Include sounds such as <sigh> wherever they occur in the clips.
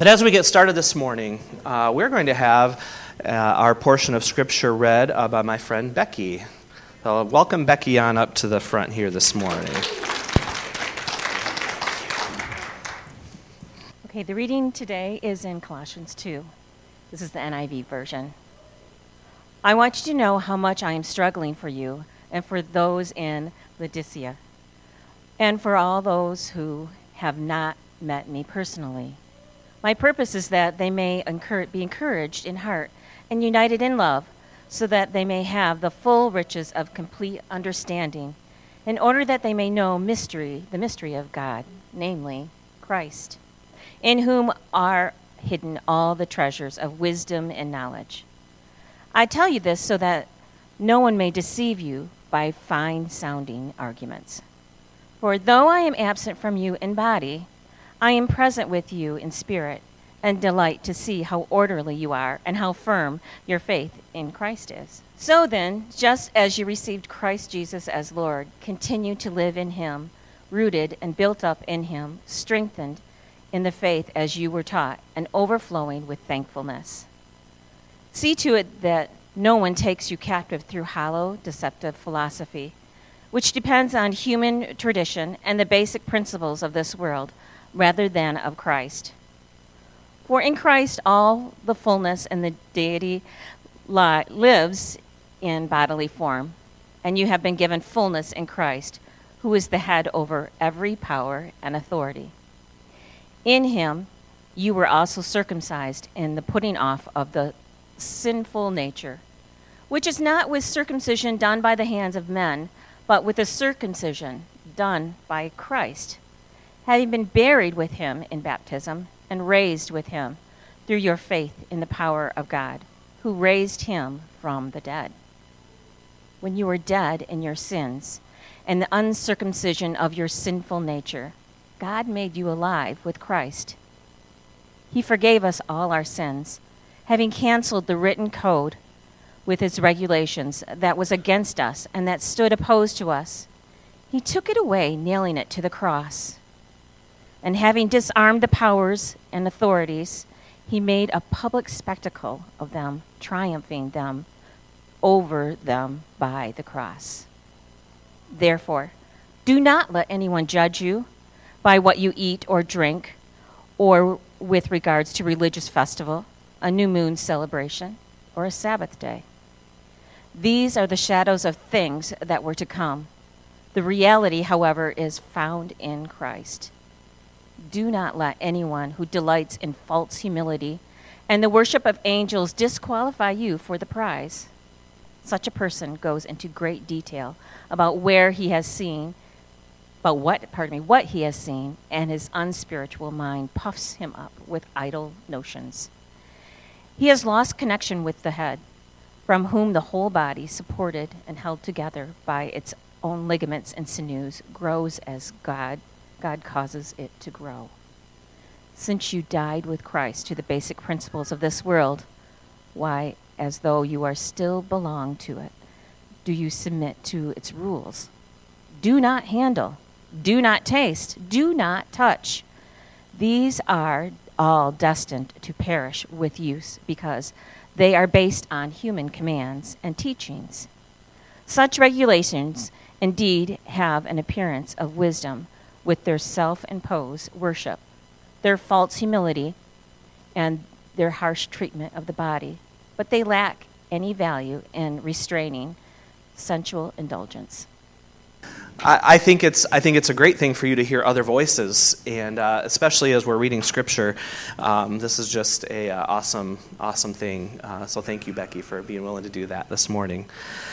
But as we get started this morning, uh, we're going to have uh, our portion of Scripture read uh, by my friend Becky. So welcome Becky on up to the front here this morning. Okay, the reading today is in Colossians 2. This is the NIV version. I want you to know how much I am struggling for you and for those in Laodicea, and for all those who have not met me personally. My purpose is that they may be encouraged in heart and united in love, so that they may have the full riches of complete understanding, in order that they may know mystery, the mystery of God, namely Christ in whom are hidden all the treasures of wisdom and knowledge. I tell you this so that no one may deceive you by fine sounding arguments. For though I am absent from you in body, I am present with you in spirit, and delight to see how orderly you are and how firm your faith in Christ is. So then, just as you received Christ Jesus as Lord, continue to live in him, rooted and built up in him, strengthened in the faith as you were taught, and overflowing with thankfulness. See to it that no one takes you captive through hollow, deceptive philosophy, which depends on human tradition and the basic principles of this world rather than of Christ. For in Christ all the fullness and the deity li- lives in bodily form, and you have been given fullness in Christ, who is the head over every power and authority. In him you were also circumcised in the putting off of the sinful nature, which is not with circumcision done by the hands of men, but with a circumcision done by Christ, having been buried with him in baptism and raised with him through your faith in the power of God, who raised him from the dead. When you were dead in your sins and the uncircumcision of your sinful nature, God made you alive with Christ. He forgave us all our sins, having canceled the written code with its regulations that was against us and that stood opposed to us. He took it away, nailing it to the cross. And having disarmed the powers and authorities, he made a public spectacle of them, triumphing them over them by the cross. Therefore, do not let anyone judge you by what you eat or drink, or with regards to religious festival, a new moon celebration, or a Sabbath day. These are the shadows of things that were to come. The reality, however, is found in Christ. Do not let anyone who delights in false humility and the worship of angels disqualify you for the prize. Such a person goes into great detail about where he has seen but what, pardon me, what he has seen, and his unspiritual mind puffs him up with idle notions. He has lost connection with the head, from whom the whole body, supported and held together by its own ligaments and sinews, grows as God, God causes it to grow. Since you died with Christ to the basic principles of this world, why, as though you are still belong to it, do you submit to its rules? Do not handle do not taste, do not touch. These are all destined to perish with use because they are based on human commands and teachings. Such regulations indeed have an appearance of wisdom with their self imposed worship, their false humility, and their harsh treatment of the body, but they lack any value in restraining sensual indulgence. I, I, think it's I think it's a great thing for you to hear other voices, and uh, especially as we're reading Scripture, um, this is just a uh, awesome awesome thing. Uh, so thank you, Becky, for being willing to do that this morning.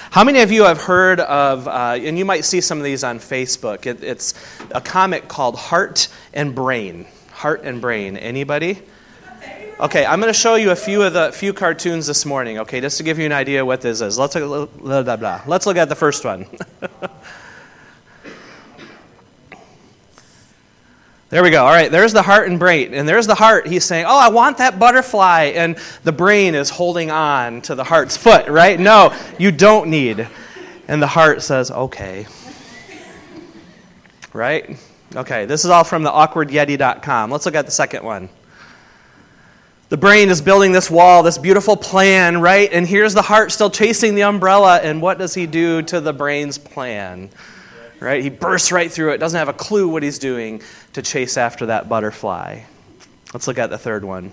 How many of you have heard of? Uh, and you might see some of these on Facebook. It, it's a comic called Heart and Brain. Heart and Brain. Anybody? Okay, I'm going to show you a few of the few cartoons this morning. Okay, just to give you an idea what this is. Let's look, blah, blah, blah. Let's look at the first one. <laughs> There we go. All right, there's the heart and brain. And there's the heart. He's saying, Oh, I want that butterfly. And the brain is holding on to the heart's foot, right? No, you don't need. And the heart says, Okay. Right? Okay, this is all from the awkwardyeti.com. Let's look at the second one. The brain is building this wall, this beautiful plan, right? And here's the heart still chasing the umbrella. And what does he do to the brain's plan? Right? He bursts right through it, doesn't have a clue what he's doing to chase after that butterfly. Let's look at the third one.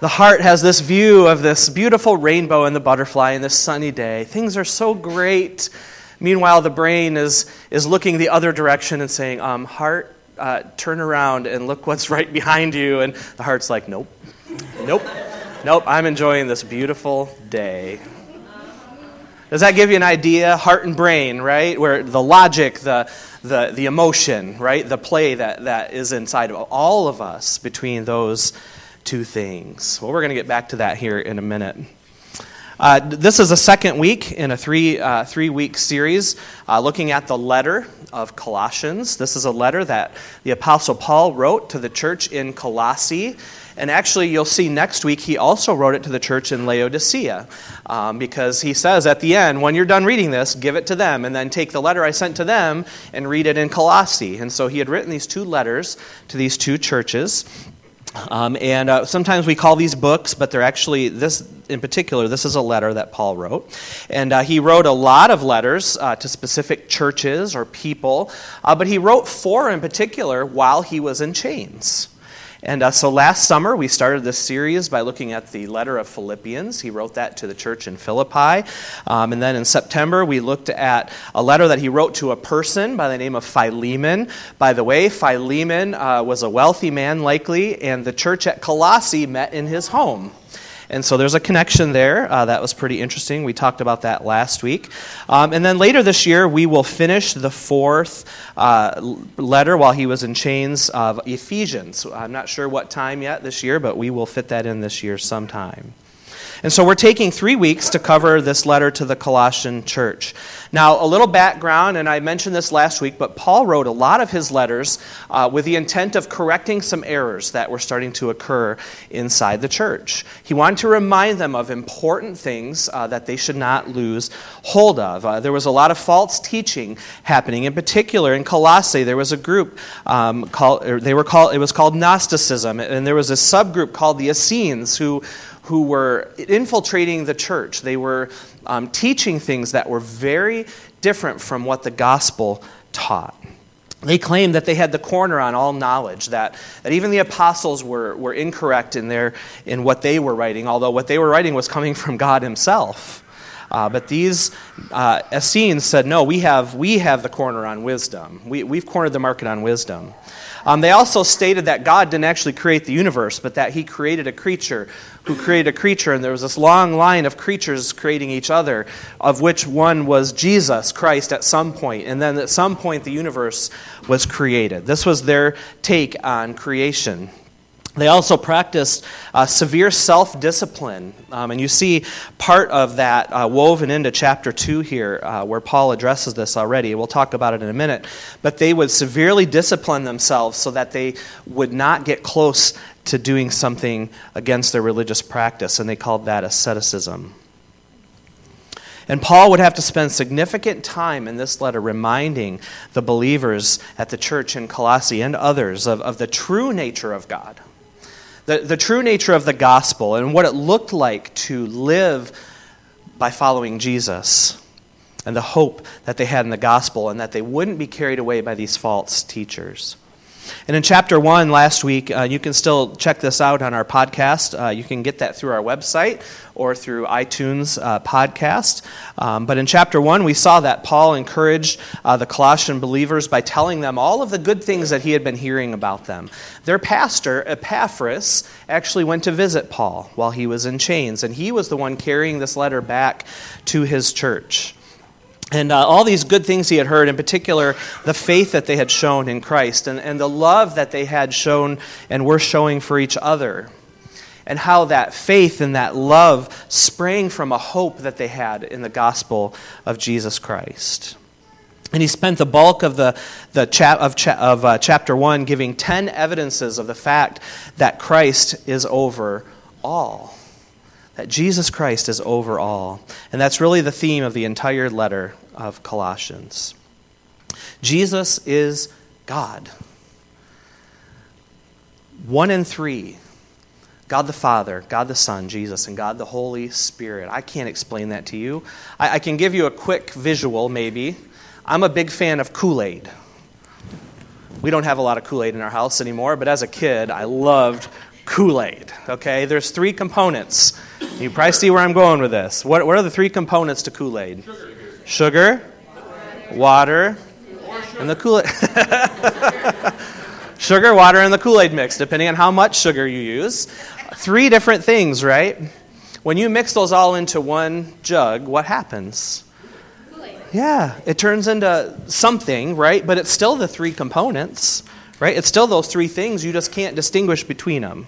The heart has this view of this beautiful rainbow and the butterfly in this sunny day. Things are so great. Meanwhile, the brain is, is looking the other direction and saying, um, Heart, uh, turn around and look what's right behind you. And the heart's like, Nope, nope, nope, I'm enjoying this beautiful day. Does that give you an idea? Heart and brain, right? Where the logic, the, the, the emotion, right? The play that, that is inside of all of us between those two things. Well, we're going to get back to that here in a minute. Uh, this is a second week in a three, uh, three week series uh, looking at the letter of Colossians. This is a letter that the Apostle Paul wrote to the church in Colossae. And actually, you'll see next week he also wrote it to the church in Laodicea um, because he says at the end, when you're done reading this, give it to them and then take the letter I sent to them and read it in Colossae. And so he had written these two letters to these two churches. Um, and uh, sometimes we call these books, but they're actually, this in particular, this is a letter that Paul wrote. And uh, he wrote a lot of letters uh, to specific churches or people, uh, but he wrote four in particular while he was in chains. And uh, so last summer, we started this series by looking at the letter of Philippians. He wrote that to the church in Philippi. Um, and then in September, we looked at a letter that he wrote to a person by the name of Philemon. By the way, Philemon uh, was a wealthy man, likely, and the church at Colossae met in his home. And so there's a connection there. Uh, that was pretty interesting. We talked about that last week. Um, and then later this year, we will finish the fourth uh, letter while he was in chains of Ephesians. I'm not sure what time yet this year, but we will fit that in this year sometime. And so we're taking three weeks to cover this letter to the Colossian church. Now, a little background, and I mentioned this last week, but Paul wrote a lot of his letters uh, with the intent of correcting some errors that were starting to occur inside the church. He wanted to remind them of important things uh, that they should not lose hold of. Uh, there was a lot of false teaching happening. In particular, in Colossae, there was a group um, called, they were called, it was called Gnosticism, and there was a subgroup called the Essenes who who were infiltrating the church. They were um, teaching things that were very different from what the gospel taught. They claimed that they had the corner on all knowledge, that, that even the apostles were, were incorrect in, their, in what they were writing, although what they were writing was coming from God Himself. Uh, but these uh, Essenes said, no, we have, we have the corner on wisdom. We, we've cornered the market on wisdom. Um, they also stated that God didn't actually create the universe, but that He created a creature who created a creature, and there was this long line of creatures creating each other, of which one was Jesus Christ at some point, and then at some point the universe was created. This was their take on creation. They also practiced uh, severe self discipline. Um, and you see part of that uh, woven into chapter 2 here, uh, where Paul addresses this already. We'll talk about it in a minute. But they would severely discipline themselves so that they would not get close to doing something against their religious practice. And they called that asceticism. And Paul would have to spend significant time in this letter reminding the believers at the church in Colossae and others of, of the true nature of God the, the true nature of the gospel and what it looked like to live by following Jesus and the hope that they had in the gospel and that they wouldn't be carried away by these false teachers. And in chapter one last week, uh, you can still check this out on our podcast. Uh, you can get that through our website or through iTunes uh, podcast. Um, but in chapter one, we saw that Paul encouraged uh, the Colossian believers by telling them all of the good things that he had been hearing about them. Their pastor, Epaphras, actually went to visit Paul while he was in chains, and he was the one carrying this letter back to his church. And uh, all these good things he had heard, in particular, the faith that they had shown in Christ and, and the love that they had shown and were showing for each other. And how that faith and that love sprang from a hope that they had in the gospel of Jesus Christ. And he spent the bulk of, the, the chap, of, cha, of uh, chapter 1 giving 10 evidences of the fact that Christ is over all that Jesus Christ is over all. And that's really the theme of the entire letter of Colossians. Jesus is God. One in three God the Father, God the Son, Jesus, and God the Holy Spirit. I can't explain that to you. I, I can give you a quick visual, maybe. I'm a big fan of Kool Aid. We don't have a lot of Kool Aid in our house anymore, but as a kid, I loved Kool Aid. Okay, there's three components. You probably see where I'm going with this. What, what are the three components to Kool Aid? Sugar, Sugar water, and the Kool Aid. <laughs> sugar, water, and the Kool Aid mix, depending on how much sugar you use. Three different things, right? When you mix those all into one jug, what happens? Yeah, it turns into something, right? But it's still the three components, right? It's still those three things. You just can't distinguish between them.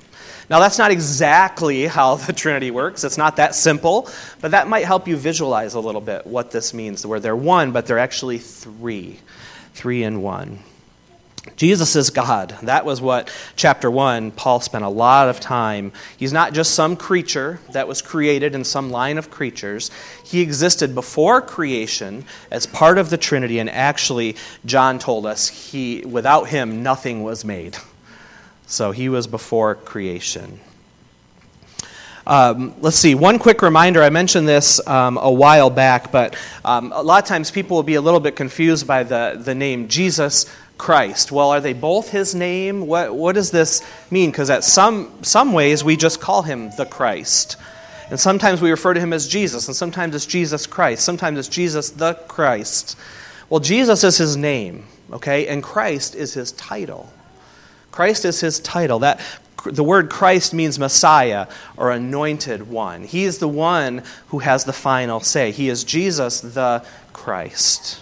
Now, that's not exactly <laughs> how the Trinity works. It's not that simple, but that might help you visualize a little bit what this means, where they're one, but they're actually three. Three in one. Jesus is God. That was what chapter 1, Paul spent a lot of time. He's not just some creature that was created in some line of creatures. He existed before creation as part of the Trinity, and actually, John told us, he, without him, nothing was made. So he was before creation. Um, let's see, one quick reminder. I mentioned this um, a while back, but um, a lot of times people will be a little bit confused by the, the name Jesus Christ. Well, are they both his name? What, what does this mean? Because at some, some ways we just call him the Christ. And sometimes we refer to him as Jesus, and sometimes it's Jesus Christ. Sometimes it's Jesus the Christ. Well, Jesus is his name, okay? And Christ is his title. Christ is his title. That the word Christ means Messiah or anointed one. He is the one who has the final say. He is Jesus the Christ.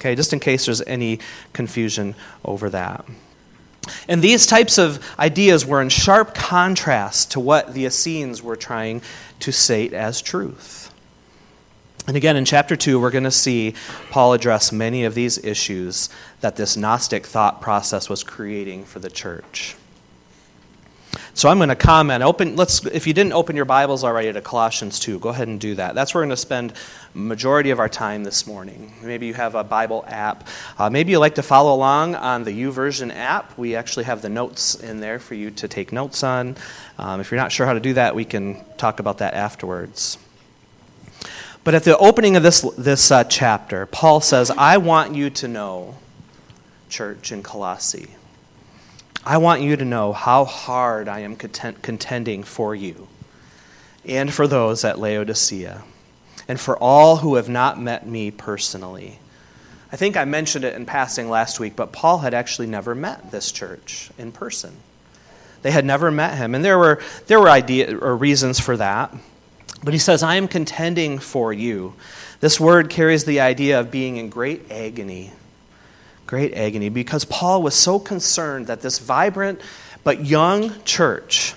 Okay, just in case there's any confusion over that. And these types of ideas were in sharp contrast to what the Essenes were trying to state as truth. And again, in chapter 2, we're going to see Paul address many of these issues that this Gnostic thought process was creating for the church. So I'm going to comment. Open, let's, if you didn't open your Bibles already to Colossians 2, go ahead and do that. That's where we're going to spend majority of our time this morning. Maybe you have a Bible app. Uh, maybe you like to follow along on the YouVersion app. We actually have the notes in there for you to take notes on. Um, if you're not sure how to do that, we can talk about that afterwards. But at the opening of this, this uh, chapter, Paul says, I want you to know, church in Colossae, I want you to know how hard I am content, contending for you and for those at Laodicea and for all who have not met me personally. I think I mentioned it in passing last week, but Paul had actually never met this church in person. They had never met him, and there were, there were idea, or reasons for that. But he says, I am contending for you. This word carries the idea of being in great agony great agony because Paul was so concerned that this vibrant but young church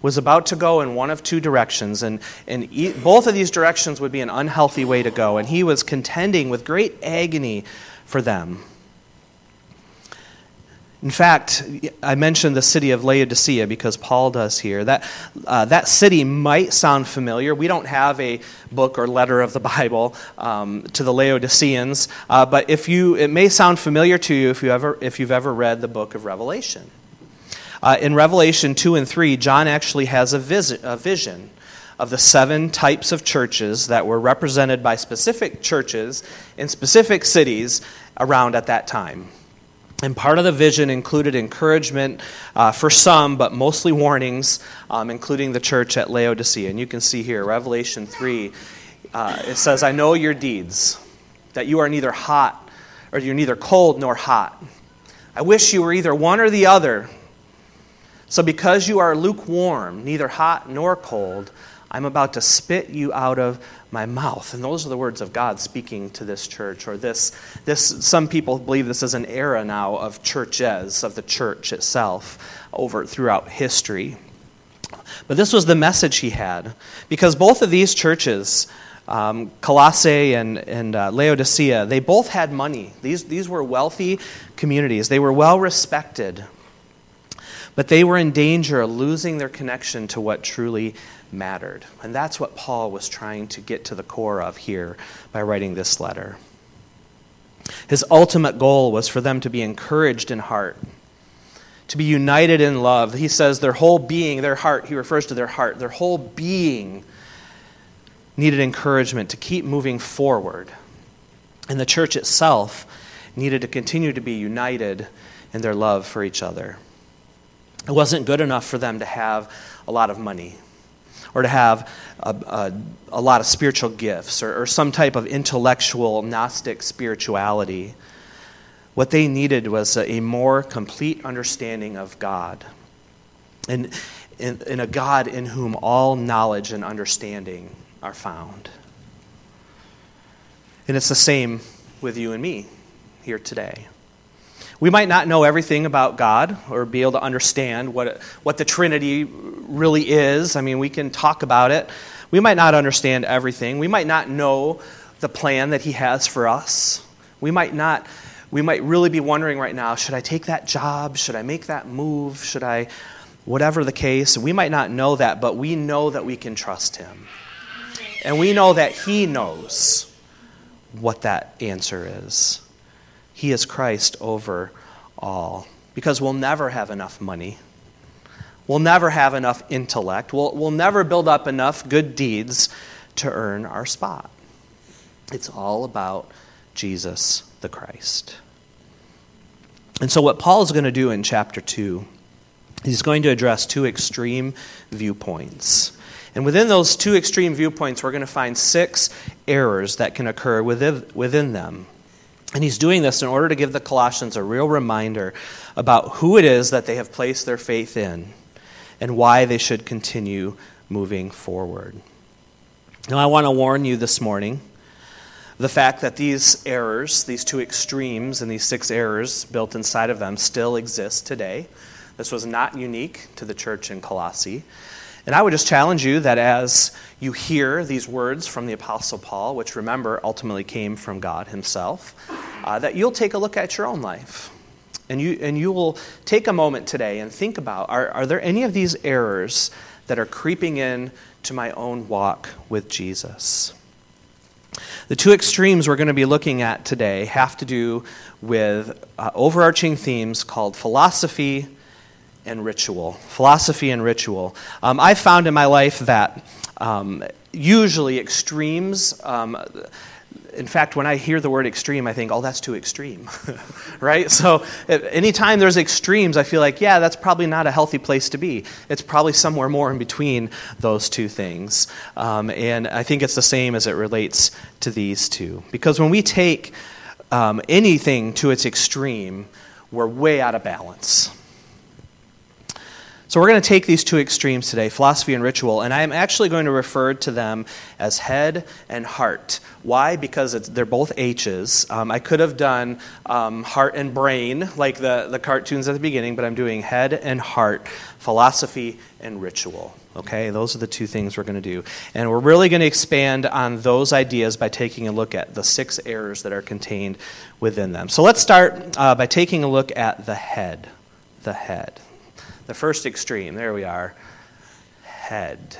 was about to go in one of two directions, and, and both of these directions would be an unhealthy way to go, and he was contending with great agony for them. In fact, I mentioned the city of Laodicea because Paul does here. That, uh, that city might sound familiar. We don't have a book or letter of the <laughs> Bible um, to the Laodiceans, uh, but if you, it may sound familiar to you if, you ever, if you've ever read the book of Revelation. Uh, in Revelation 2 and 3, John actually has a, visit, a vision of the seven types of churches that were represented by specific churches in specific cities around at that time. And part of the vision included encouragement uh, for some, but mostly warnings, um, including the church at Laodicea. And you can see here, Revelation 3, uh, it says, I know your deeds, that you are neither hot, or you're neither cold nor hot. I wish you were either one or the other. So because you are lukewarm, neither hot nor cold, I'm about to spit you out of my mouth. And those are the words of God speaking to this church, or this, this some people believe this is an era now of churches, of the church itself, over throughout history. But this was the message he had, because both of these churches, um, Colossae and, and uh, Laodicea, they both had money. These, these were wealthy communities, they were well respected. But they were in danger of losing their connection to what truly mattered. And that's what Paul was trying to get to the core of here by writing this letter. His ultimate goal was for them to be encouraged in heart, to be united in love. He says their whole being, their heart, he refers to their heart, their whole being needed encouragement to keep moving forward. And the church itself needed to continue to be united in their love for each other. It wasn't good enough for them to have a lot of money or to have a, a, a lot of spiritual gifts or, or some type of intellectual Gnostic spirituality. What they needed was a, a more complete understanding of God and in, in a God in whom all knowledge and understanding are found. And it's the same with you and me here today. We might not know everything about God or be able to understand what, what the Trinity really is. I mean, we can talk about it. We might not understand everything. We might not know the plan that He has for us. We might not, we might really be wondering right now should I take that job? Should I make that move? Should I, whatever the case? We might not know that, but we know that we can trust Him. And we know that He knows what that answer is. He is Christ over all. Because we'll never have enough money. We'll never have enough intellect. We'll, we'll never build up enough good deeds to earn our spot. It's all about Jesus the Christ. And so, what Paul is going to do in chapter 2, he's going to address two extreme viewpoints. And within those two extreme viewpoints, we're going to find six errors that can occur within, within them. And he's doing this in order to give the Colossians a real reminder about who it is that they have placed their faith in and why they should continue moving forward. Now, I want to warn you this morning the fact that these errors, these two extremes, and these six errors built inside of them still exist today. This was not unique to the church in Colossae. And I would just challenge you that as you hear these words from the Apostle Paul, which remember ultimately came from God Himself, uh, that you'll take a look at your own life. And you, and you will take a moment today and think about are, are there any of these errors that are creeping in to my own walk with Jesus? The two extremes we're going to be looking at today have to do with uh, overarching themes called philosophy and ritual. Philosophy and ritual. Um, I've found in my life that um, usually extremes. Um, in fact, when I hear the word extreme, I think, oh, that's too extreme, <laughs> right? So, anytime there's extremes, I feel like, yeah, that's probably not a healthy place to be. It's probably somewhere more in between those two things. Um, and I think it's the same as it relates to these two. Because when we take um, anything to its extreme, we're way out of balance. So we're going to take these two extremes today, philosophy and ritual, and I'm actually going to refer to them as head and heart. Why? Because they're both H's. Um, I could have done um, heart and brain, like the, the cartoons at the beginning, but I'm doing head and heart, philosophy and ritual. Okay, those are the two things we're going to do. And we're really going to expand on those ideas by taking a look at the six errors that are contained within them. So let's start uh, by taking a look at the head. The head. The first extreme, there we are. Head.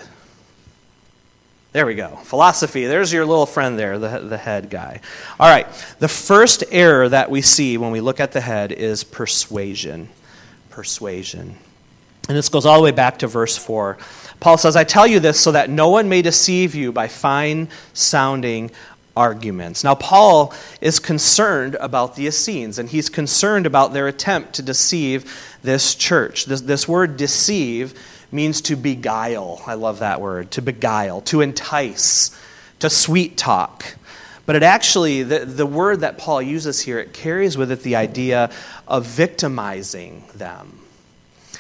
There we go. Philosophy. There's your little friend there, the, the head guy. All right. The first error that we see when we look at the head is persuasion. Persuasion. And this goes all the way back to verse 4. Paul says, I tell you this so that no one may deceive you by fine sounding arguments. Now, Paul is concerned about the Essenes, and he's concerned about their attempt to deceive this church. This, this word deceive means to beguile. I love that word. To beguile, to entice, to sweet talk. But it actually, the, the word that Paul uses here, it carries with it the idea of victimizing them.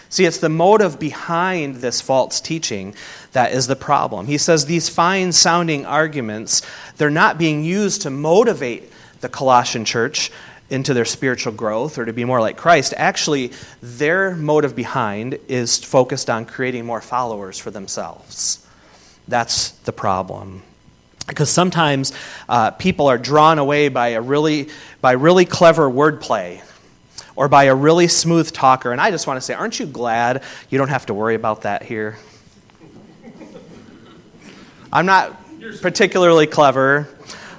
See, it's the motive behind this false teaching that is the problem. He says these fine sounding arguments, they're not being used to motivate the Colossian church into their spiritual growth or to be more like Christ. Actually, their motive behind is focused on creating more followers for themselves. That's the problem. Because sometimes uh, people are drawn away by a really, by really clever wordplay or by a really smooth talker. And I just want to say, aren't you glad you don't have to worry about that here? I'm not particularly clever.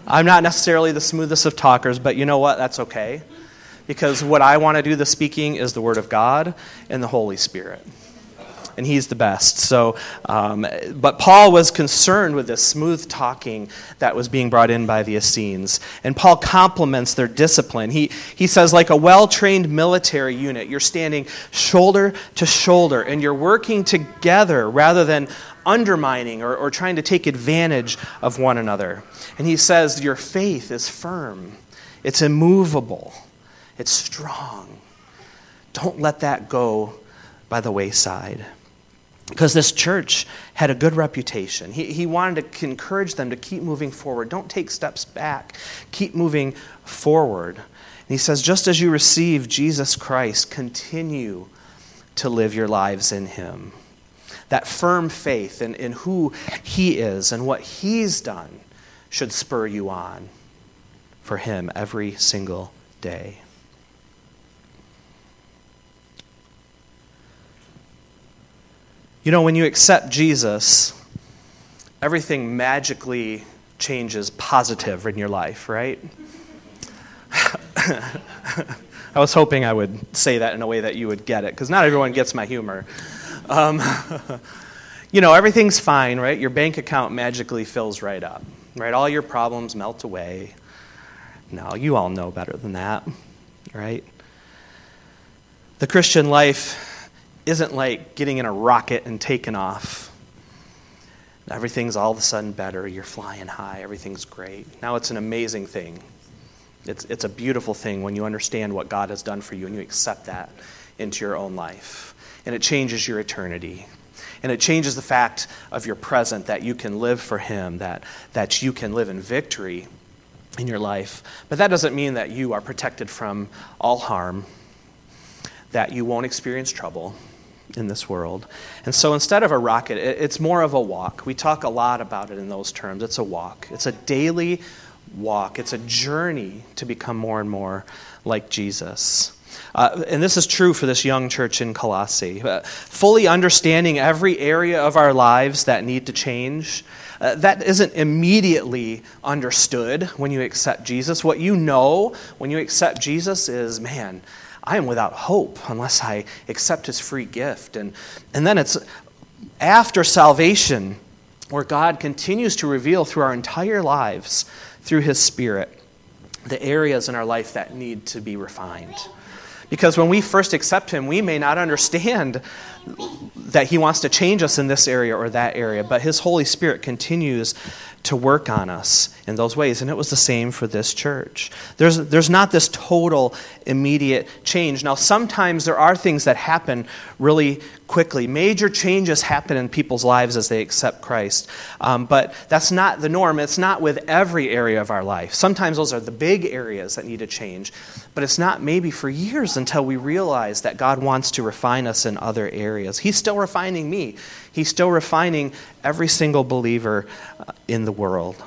I'm not necessarily the smoothest of talkers, but you know what? That's okay. because what I want to do the speaking is the Word of God and the Holy Spirit and he's the best. So, um, but Paul was concerned with this smooth talking that was being brought in by the Essenes. And Paul compliments their discipline. He, he says, like a well trained military unit, you're standing shoulder to shoulder and you're working together rather than undermining or, or trying to take advantage of one another. And he says, Your faith is firm, it's immovable, it's strong. Don't let that go by the wayside because this church had a good reputation. He, he wanted to encourage them to keep moving forward. Don't take steps back, keep moving forward. And he says, just as you receive Jesus Christ, continue to live your lives in him. That firm faith in, in who he is and what he's done should spur you on for him every single day. You know, when you accept Jesus, everything magically changes positive in your life, right? <laughs> I was hoping I would say that in a way that you would get it, because not everyone gets my humor. Um, <laughs> you know, everything's fine, right? Your bank account magically fills right up, right? All your problems melt away. No, you all know better than that, right? The Christian life isn't like getting in a rocket and taking off. Everything's all of a sudden better. You're flying high. Everything's great. Now it's an amazing thing. It's, it's a beautiful thing when you understand what God has done for you and you accept that into your own life. And it changes your eternity. And it changes the fact of your present that you can live for Him, that, that you can live in victory in your life. But that doesn't mean that you are protected from all harm, that you won't experience trouble, in this world. And so instead of a rocket, it's more of a walk. We talk a lot about it in those terms. It's a walk, it's a daily walk, it's a journey to become more and more like Jesus. Uh, and this is true for this young church in Colossae. Uh, fully understanding every area of our lives that need to change, uh, that isn't immediately understood when you accept Jesus. What you know when you accept Jesus is, man, I am without hope unless I accept his free gift. And, and then it's after salvation where God continues to reveal through our entire lives, through his Spirit, the areas in our life that need to be refined. Because when we first accept Him, we may not understand that He wants to change us in this area or that area, but His Holy Spirit continues to work on us in those ways. And it was the same for this church. There's, there's not this total, immediate change. Now, sometimes there are things that happen really quickly. Major changes happen in people's lives as they accept Christ. Um, but that's not the norm. It's not with every area of our life. Sometimes those are the big areas that need to change. But it's not maybe for years until we realize that God wants to refine us in other areas. He's still refining me, He's still refining every single believer uh, in the world.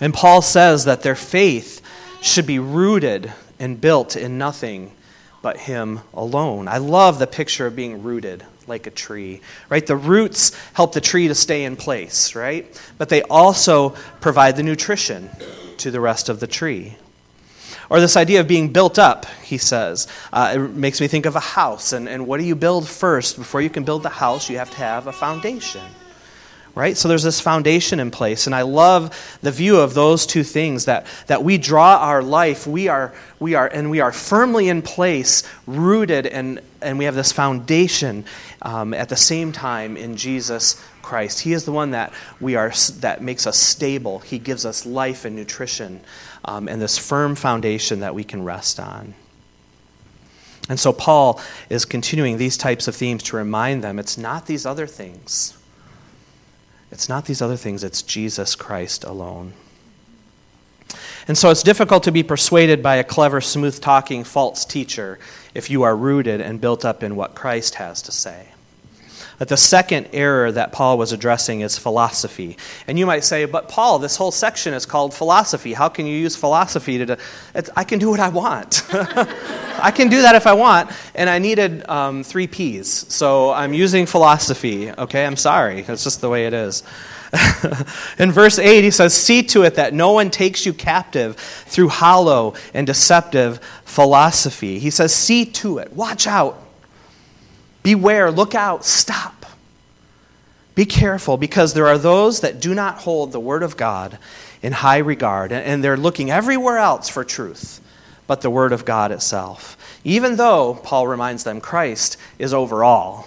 And Paul says that their faith should be rooted and built in nothing but Him alone. I love the picture of being rooted like a tree, right? The roots help the tree to stay in place, right? But they also provide the nutrition to the rest of the tree. Or this idea of being built up, he says. Uh, it makes me think of a house. And, and what do you build first? Before you can build the house, you have to have a foundation right? So there's this foundation in place. And I love the view of those two things that, that we draw our life, we are, we are, and we are firmly in place, rooted, and, and we have this foundation um, at the same time in Jesus Christ. He is the one that, we are, that makes us stable, He gives us life and nutrition um, and this firm foundation that we can rest on. And so Paul is continuing these types of themes to remind them it's not these other things it's not these other things, it's Jesus Christ alone. And so it's difficult to be persuaded by a clever, smooth talking false teacher if you are rooted and built up in what Christ has to say. But the second error that Paul was addressing is philosophy. And you might say, but Paul, this whole section is called philosophy. How can you use philosophy to. I can do what I want. <laughs> I can do that if I want. And I needed um, three P's. So I'm using philosophy, okay? I'm sorry. It's just the way it is. <laughs> In verse 8, he says, See to it that no one takes you captive through hollow and deceptive philosophy. He says, See to it. Watch out. Beware. Look out. Stop. Be careful because there are those that do not hold the Word of God in high regard, and they're looking everywhere else for truth but the Word of God itself. Even though, Paul reminds them, Christ is over all.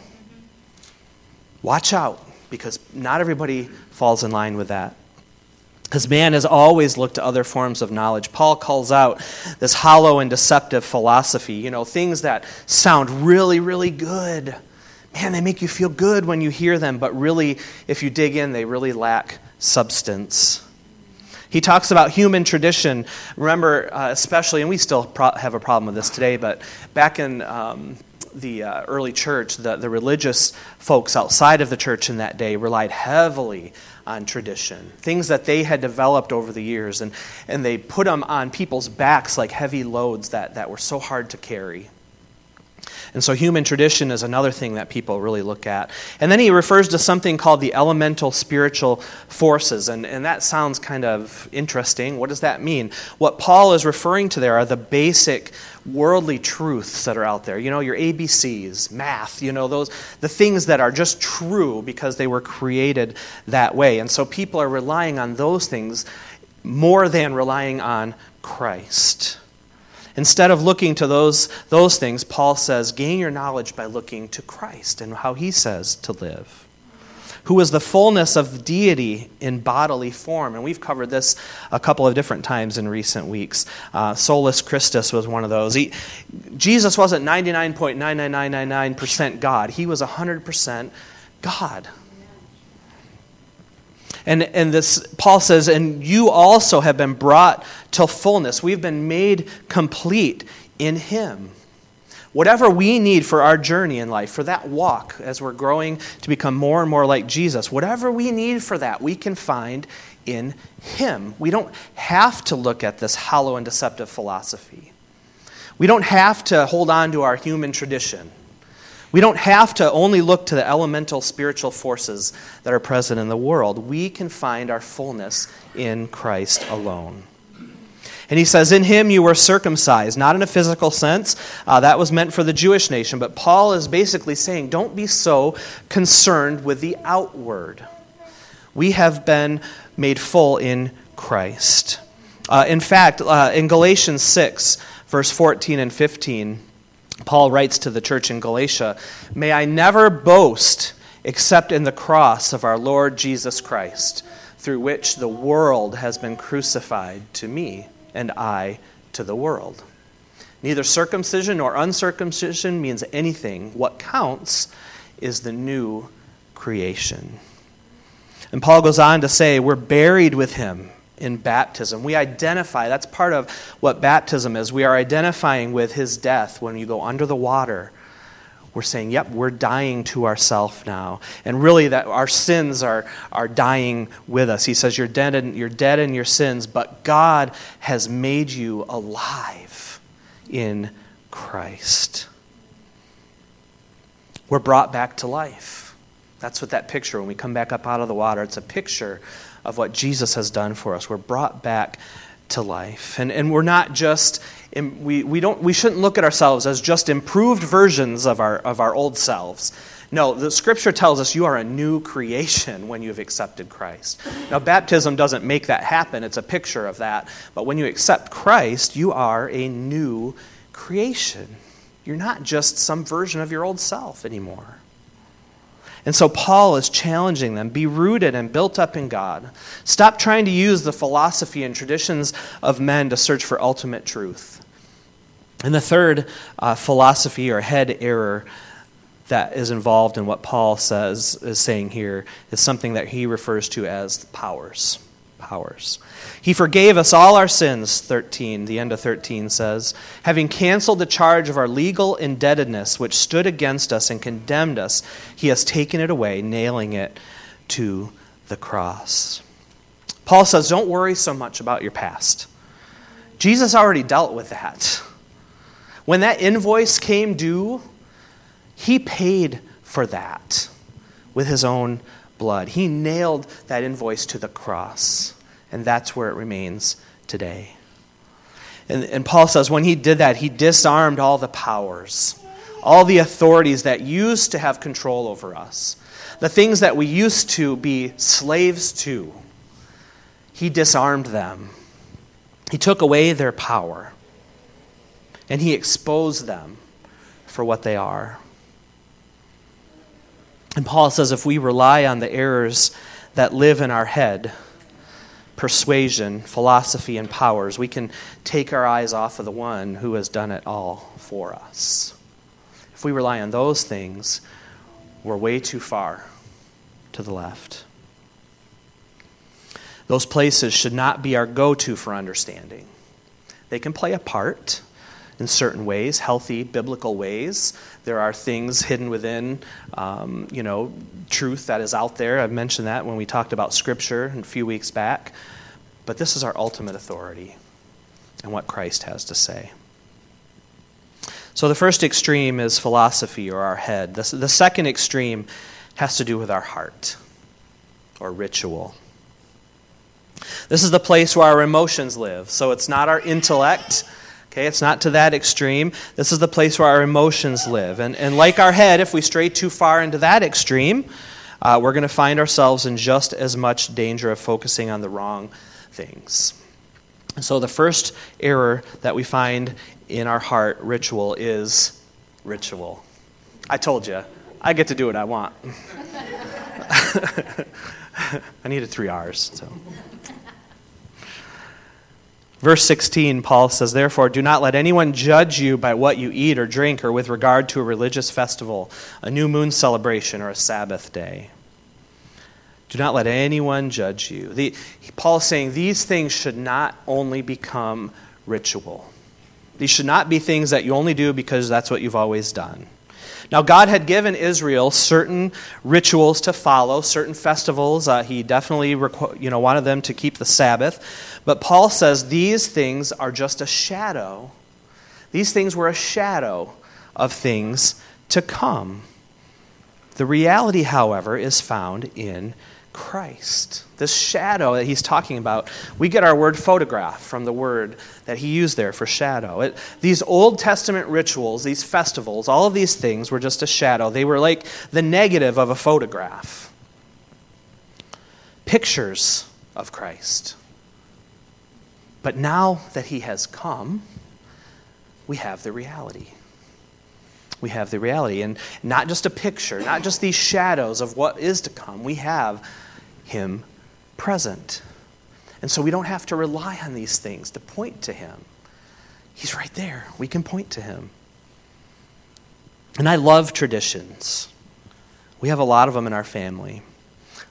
Watch out because not everybody falls in line with that. Because man has always looked to other forms of knowledge. Paul calls out this hollow and deceptive philosophy, you know, things that sound really, really good. Man, they make you feel good when you hear them, but really, if you dig in, they really lack substance. He talks about human tradition. Remember, uh, especially, and we still pro- have a problem with this today, but back in um, the uh, early church, the, the religious folks outside of the church in that day relied heavily on tradition, things that they had developed over the years, and, and they put them on people's backs like heavy loads that, that were so hard to carry. And so human tradition is another thing that people really look at. And then he refers to something called the elemental spiritual forces. And, and that sounds kind of interesting. What does that mean? What Paul is referring to there are the basic worldly truths that are out there. You know, your ABCs, math, you know, those the things that are just true because they were created that way. And so people are relying on those things more than relying on Christ. Instead of looking to those, those things, Paul says, gain your knowledge by looking to Christ and how he says to live. Who is the fullness of deity in bodily form. And we've covered this a couple of different times in recent weeks. Uh, Solus Christus was one of those. He, Jesus wasn't 99.99999% God, he was 100% God. And, and this, Paul says, and you also have been brought to fullness. We've been made complete in Him. Whatever we need for our journey in life, for that walk as we're growing to become more and more like Jesus, whatever we need for that, we can find in Him. We don't have to look at this hollow and deceptive philosophy. We don't have to hold on to our human tradition. We don't have to only look to the elemental spiritual forces that are present in the world. We can find our fullness in Christ alone. And he says, In him you were circumcised, not in a physical sense. Uh, that was meant for the Jewish nation. But Paul is basically saying, Don't be so concerned with the outward. We have been made full in Christ. Uh, in fact, uh, in Galatians 6, verse 14 and 15, Paul writes to the church in Galatia May I never boast except in the cross of our Lord Jesus Christ, through which the world has been crucified to me, and I to the world. Neither circumcision nor uncircumcision means anything. What counts is the new creation. And Paul goes on to say, We're buried with him in baptism. We identify, that's part of what baptism is. We are identifying with his death when you go under the water. We're saying, yep, we're dying to ourself now. And really, that our sins are, are dying with us. He says, you're dead, in, you're dead in your sins, but God has made you alive in Christ. We're brought back to life. That's what that picture, when we come back up out of the water, it's a picture of what Jesus has done for us. We're brought back to life. And, and we're not just, we, we, don't, we shouldn't look at ourselves as just improved versions of our, of our old selves. No, the scripture tells us you are a new creation when you've accepted Christ. Now, baptism doesn't make that happen, it's a picture of that. But when you accept Christ, you are a new creation. You're not just some version of your old self anymore. And so Paul is challenging them be rooted and built up in God. Stop trying to use the philosophy and traditions of men to search for ultimate truth. And the third uh, philosophy or head error that is involved in what Paul says is saying here is something that he refers to as powers. Powers. He forgave us all our sins, 13, the end of 13 says, having canceled the charge of our legal indebtedness which stood against us and condemned us, he has taken it away, nailing it to the cross. Paul says, Don't worry so much about your past. Jesus already dealt with that. When that invoice came due, he paid for that with his own blood. He nailed that invoice to the cross, and that's where it remains today. And, and Paul says when he did that, he disarmed all the powers, all the authorities that used to have control over us, the things that we used to be slaves to. He disarmed them. He took away their power, and he exposed them for what they are. And Paul says if we rely on the errors that live in our head, persuasion, philosophy, and powers, we can take our eyes off of the one who has done it all for us. If we rely on those things, we're way too far to the left. Those places should not be our go to for understanding. They can play a part, in certain ways, healthy biblical ways. There are things hidden within, um, you know, truth that is out there. I've mentioned that when we talked about Scripture a few weeks back. But this is our ultimate authority and what Christ has to say. So the first extreme is philosophy or our head. The, the second extreme has to do with our heart or ritual. This is the place where our emotions live. So it's not our intellect Okay, it's not to that extreme. This is the place where our emotions live. And, and like our head, if we stray too far into that extreme, uh, we're going to find ourselves in just as much danger of focusing on the wrong things. so the first error that we find in our heart ritual is ritual. I told you, I get to do what I want. <laughs> I needed three R's, so. Verse 16, Paul says, Therefore, do not let anyone judge you by what you eat or drink or with regard to a religious festival, a new moon celebration, or a Sabbath day. Do not let anyone judge you. The, Paul is saying these things should not only become ritual. These should not be things that you only do because that's what you've always done. Now, God had given Israel certain rituals to follow, certain festivals. Uh, he definitely you know, wanted them to keep the Sabbath. But Paul says these things are just a shadow. These things were a shadow of things to come. The reality, however, is found in Christ. This shadow that he's talking about, we get our word photograph from the word that he used there for shadow. It, these Old Testament rituals, these festivals, all of these things were just a shadow. They were like the negative of a photograph. Pictures of Christ. But now that he has come, we have the reality we have the reality. And not just a picture, not just these shadows of what is to come. We have Him present. And so we don't have to rely on these things to point to Him. He's right there. We can point to Him. And I love traditions. We have a lot of them in our family.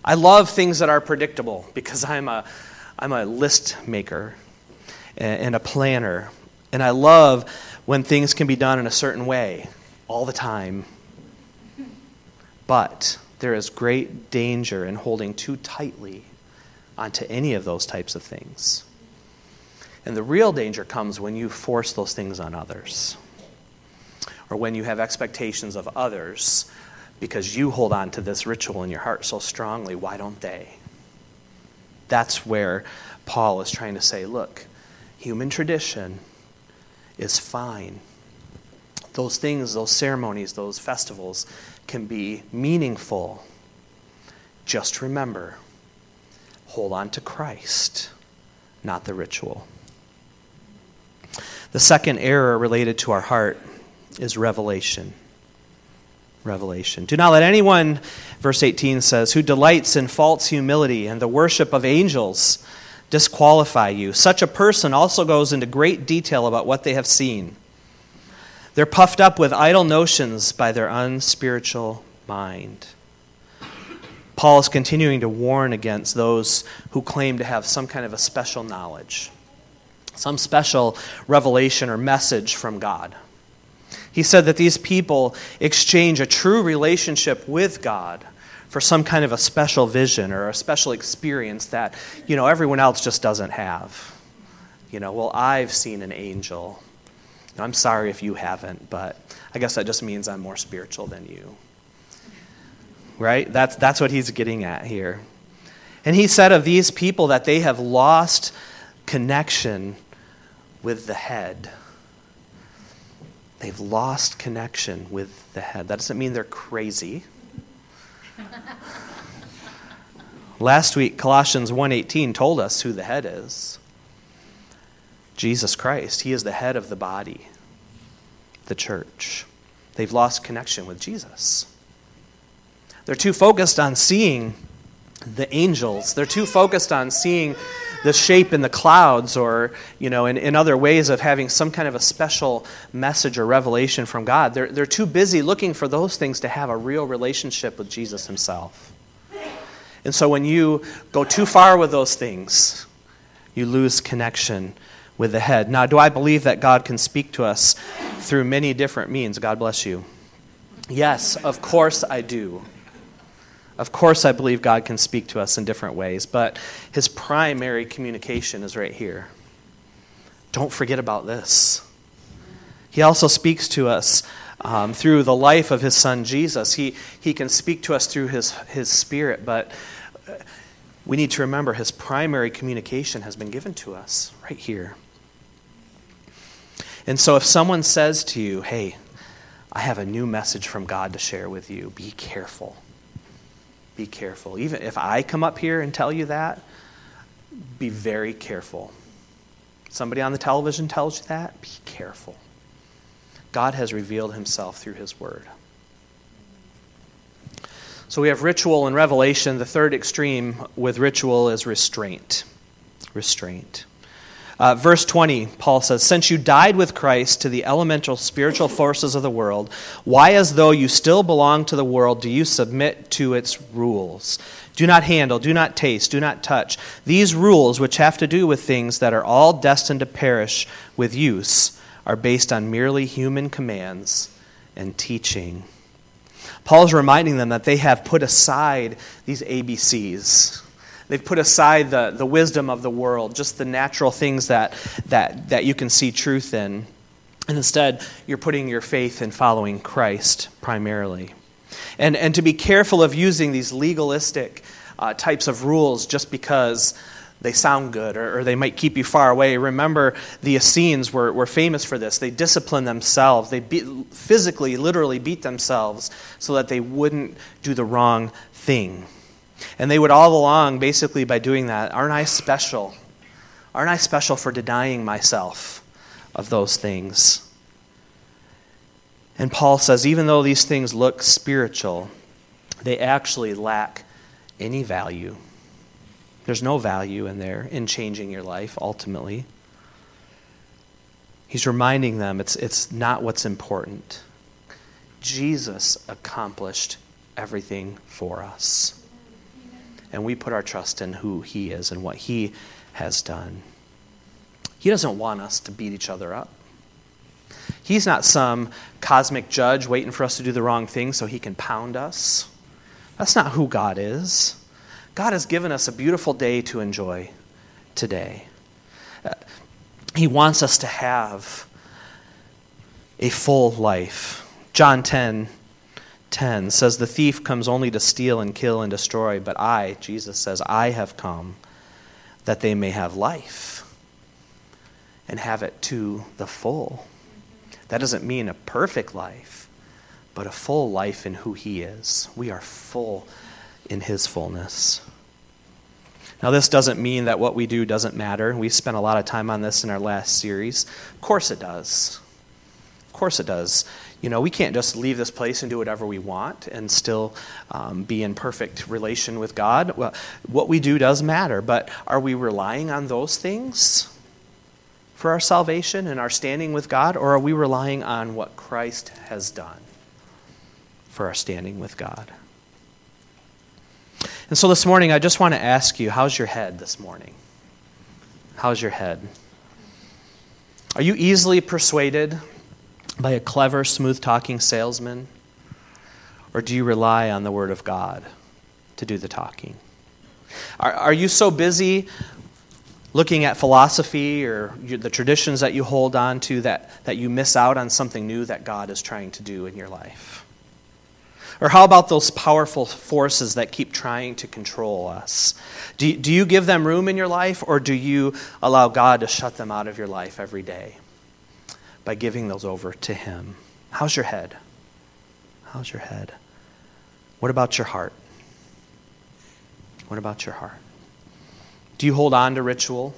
I love things that are predictable because I'm a, I'm a list maker and a planner. And I love when things can be done in a certain way all the time. But there is great danger in holding too tightly onto any of those types of things. And the real danger comes when you force those things on others, or when you have expectations of others because you hold on to this ritual in your heart so strongly. Why don't they? That's where Paul is trying to say look, human tradition is fine those things, those ceremonies, those festivals can be meaningful. Just remember hold on to Christ, not the ritual. The second error related to our heart is revelation. Revelation. Do not let anyone, verse 18 says, who delights in false humility and the worship of angels disqualify you. Such a person also goes into great detail about what they have seen they're puffed up with idle notions by their unspiritual mind. Paul is continuing to warn against those who claim to have some kind of a special knowledge, some special revelation or message from God. He said that these people exchange a true relationship with God for some kind of a special vision or a special experience that, you know, everyone else just doesn't have. You know, well, I've seen an angel. I'm sorry if you haven't, but I guess that just means I'm more spiritual than you. right? That's, that's what he's getting at here. And he said of these people that they have lost connection with the head. They've lost connection with the head. That doesn't mean they're crazy. <laughs> Last week Colossians 1:18 told us who the head is. Jesus Christ. He is the head of the body, the church. They've lost connection with Jesus. They're too focused on seeing the angels. They're too focused on seeing the shape in the clouds or, you know, in, in other ways of having some kind of a special message or revelation from God. They're, they're too busy looking for those things to have a real relationship with Jesus himself. And so when you go too far with those things, you lose connection with the head. Now, do I believe that God can speak to us through many different means? God bless you. Yes, of course I do. Of course, I believe God can speak to us in different ways, but his primary communication is right here. Don't forget about this. He also speaks to us um, through the life of his son Jesus. He, he can speak to us through his, his spirit, but uh, we need to remember his primary communication has been given to us right here. And so if someone says to you, hey, I have a new message from God to share with you, be careful be careful. Even if I come up here and tell you that, be very careful. Somebody on the television tells you that, be careful. God has revealed himself through his word. So we have ritual and revelation. The third extreme with ritual is restraint. Restraint. Uh, verse 20, Paul says, Since you died with Christ to the elemental spiritual forces of the world, why, as though you still belong to the world, do you submit to its rules? Do not handle, do not taste, do not touch. These rules, which have to do with things that are all destined to perish with use, are based on merely human commands and teaching. Paul's reminding them that they have put aside these ABCs They've put aside the, the wisdom of the world, just the natural things that, that, that you can see truth in. And instead, you're putting your faith in following Christ primarily. And, and to be careful of using these legalistic uh, types of rules just because they sound good or, or, they might keep you far away. Remember, the Essenes were, were famous for this. They disciplined themselves, they beat, physically, literally beat themselves so that they wouldn't do the wrong thing. And they would all along, basically, by doing that, aren't I special? Aren't I special for denying myself of those things? And Paul says, even though these things look spiritual, they actually lack any value. There's no value in there in changing your life ultimately. He's reminding them it's, it's not what's important. Jesus accomplished everything for us and we put our trust in who He is and what He has done. He doesn't want us to beat each other up. He's not some cosmic judge waiting for us to do the wrong thing so He can pound us. That's not who God is. God has given us a beautiful day to enjoy today. Uh, he wants us to have a full life. John 10 10 says, The thief comes only to steal and kill and destroy, but I, Jesus says, I have come that they may have life and have it to the full. That doesn't mean a perfect life, but a full life in who He is. We are full in His fullness. Now, this doesn't mean that what we do doesn't matter. We spent a lot of time on this in our last series. Of course, it does. Course, it does you know, we can't just leave this place and do whatever we want and still um, be in perfect relation with God. Well, what we do does matter, but are we relying on those things for our salvation and our standing with God, or are we relying on what Christ has done for our standing with God? And so this morning, I just want to ask you how's your head this morning? How's your head? Are you easily persuaded by a clever, smooth talking salesman? Or do you rely on the Word of God to do the talking? Are, are you so busy looking at philosophy or the traditions that you hold on to that, that you miss out on something new that God is trying to do in your life? Or how about those powerful forces that keep trying to control us? Do, do you give them room in your life, or do you allow God to shut them out of your life every day by giving those over to Him? How's your head? How's your head? What about your heart? What about your heart? Do you hold on to ritual?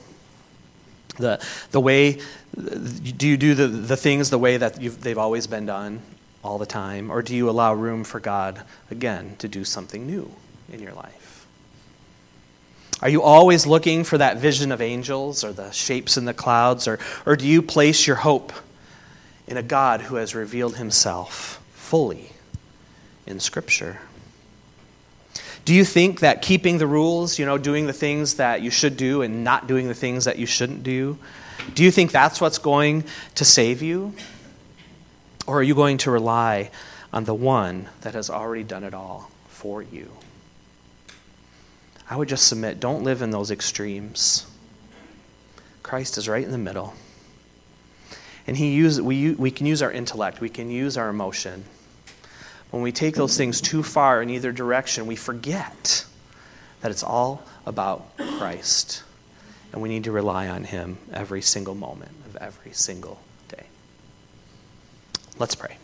The, the way, do you do the, the things the way that they've always been done all the time? Or do you allow room for God, again, to do something new in your life? Are you always looking for that vision of angels or the shapes in the clouds? Or, or do you place your hope in a God who has revealed himself fully in Scripture? Do you think that keeping the rules, you know, doing the things that you should do and not doing the things that you shouldn't do, do you think that's what's going to save you? Or are you going to rely on the one that has already done it all for you? I would just submit don't live in those extremes. Christ is right in the middle. And he use, we, we can use our intellect, we can use our emotion when we take those things too far in either direction, we forget that it's all about Christ. And we need to rely on Him every single moment of every single day. Let's pray.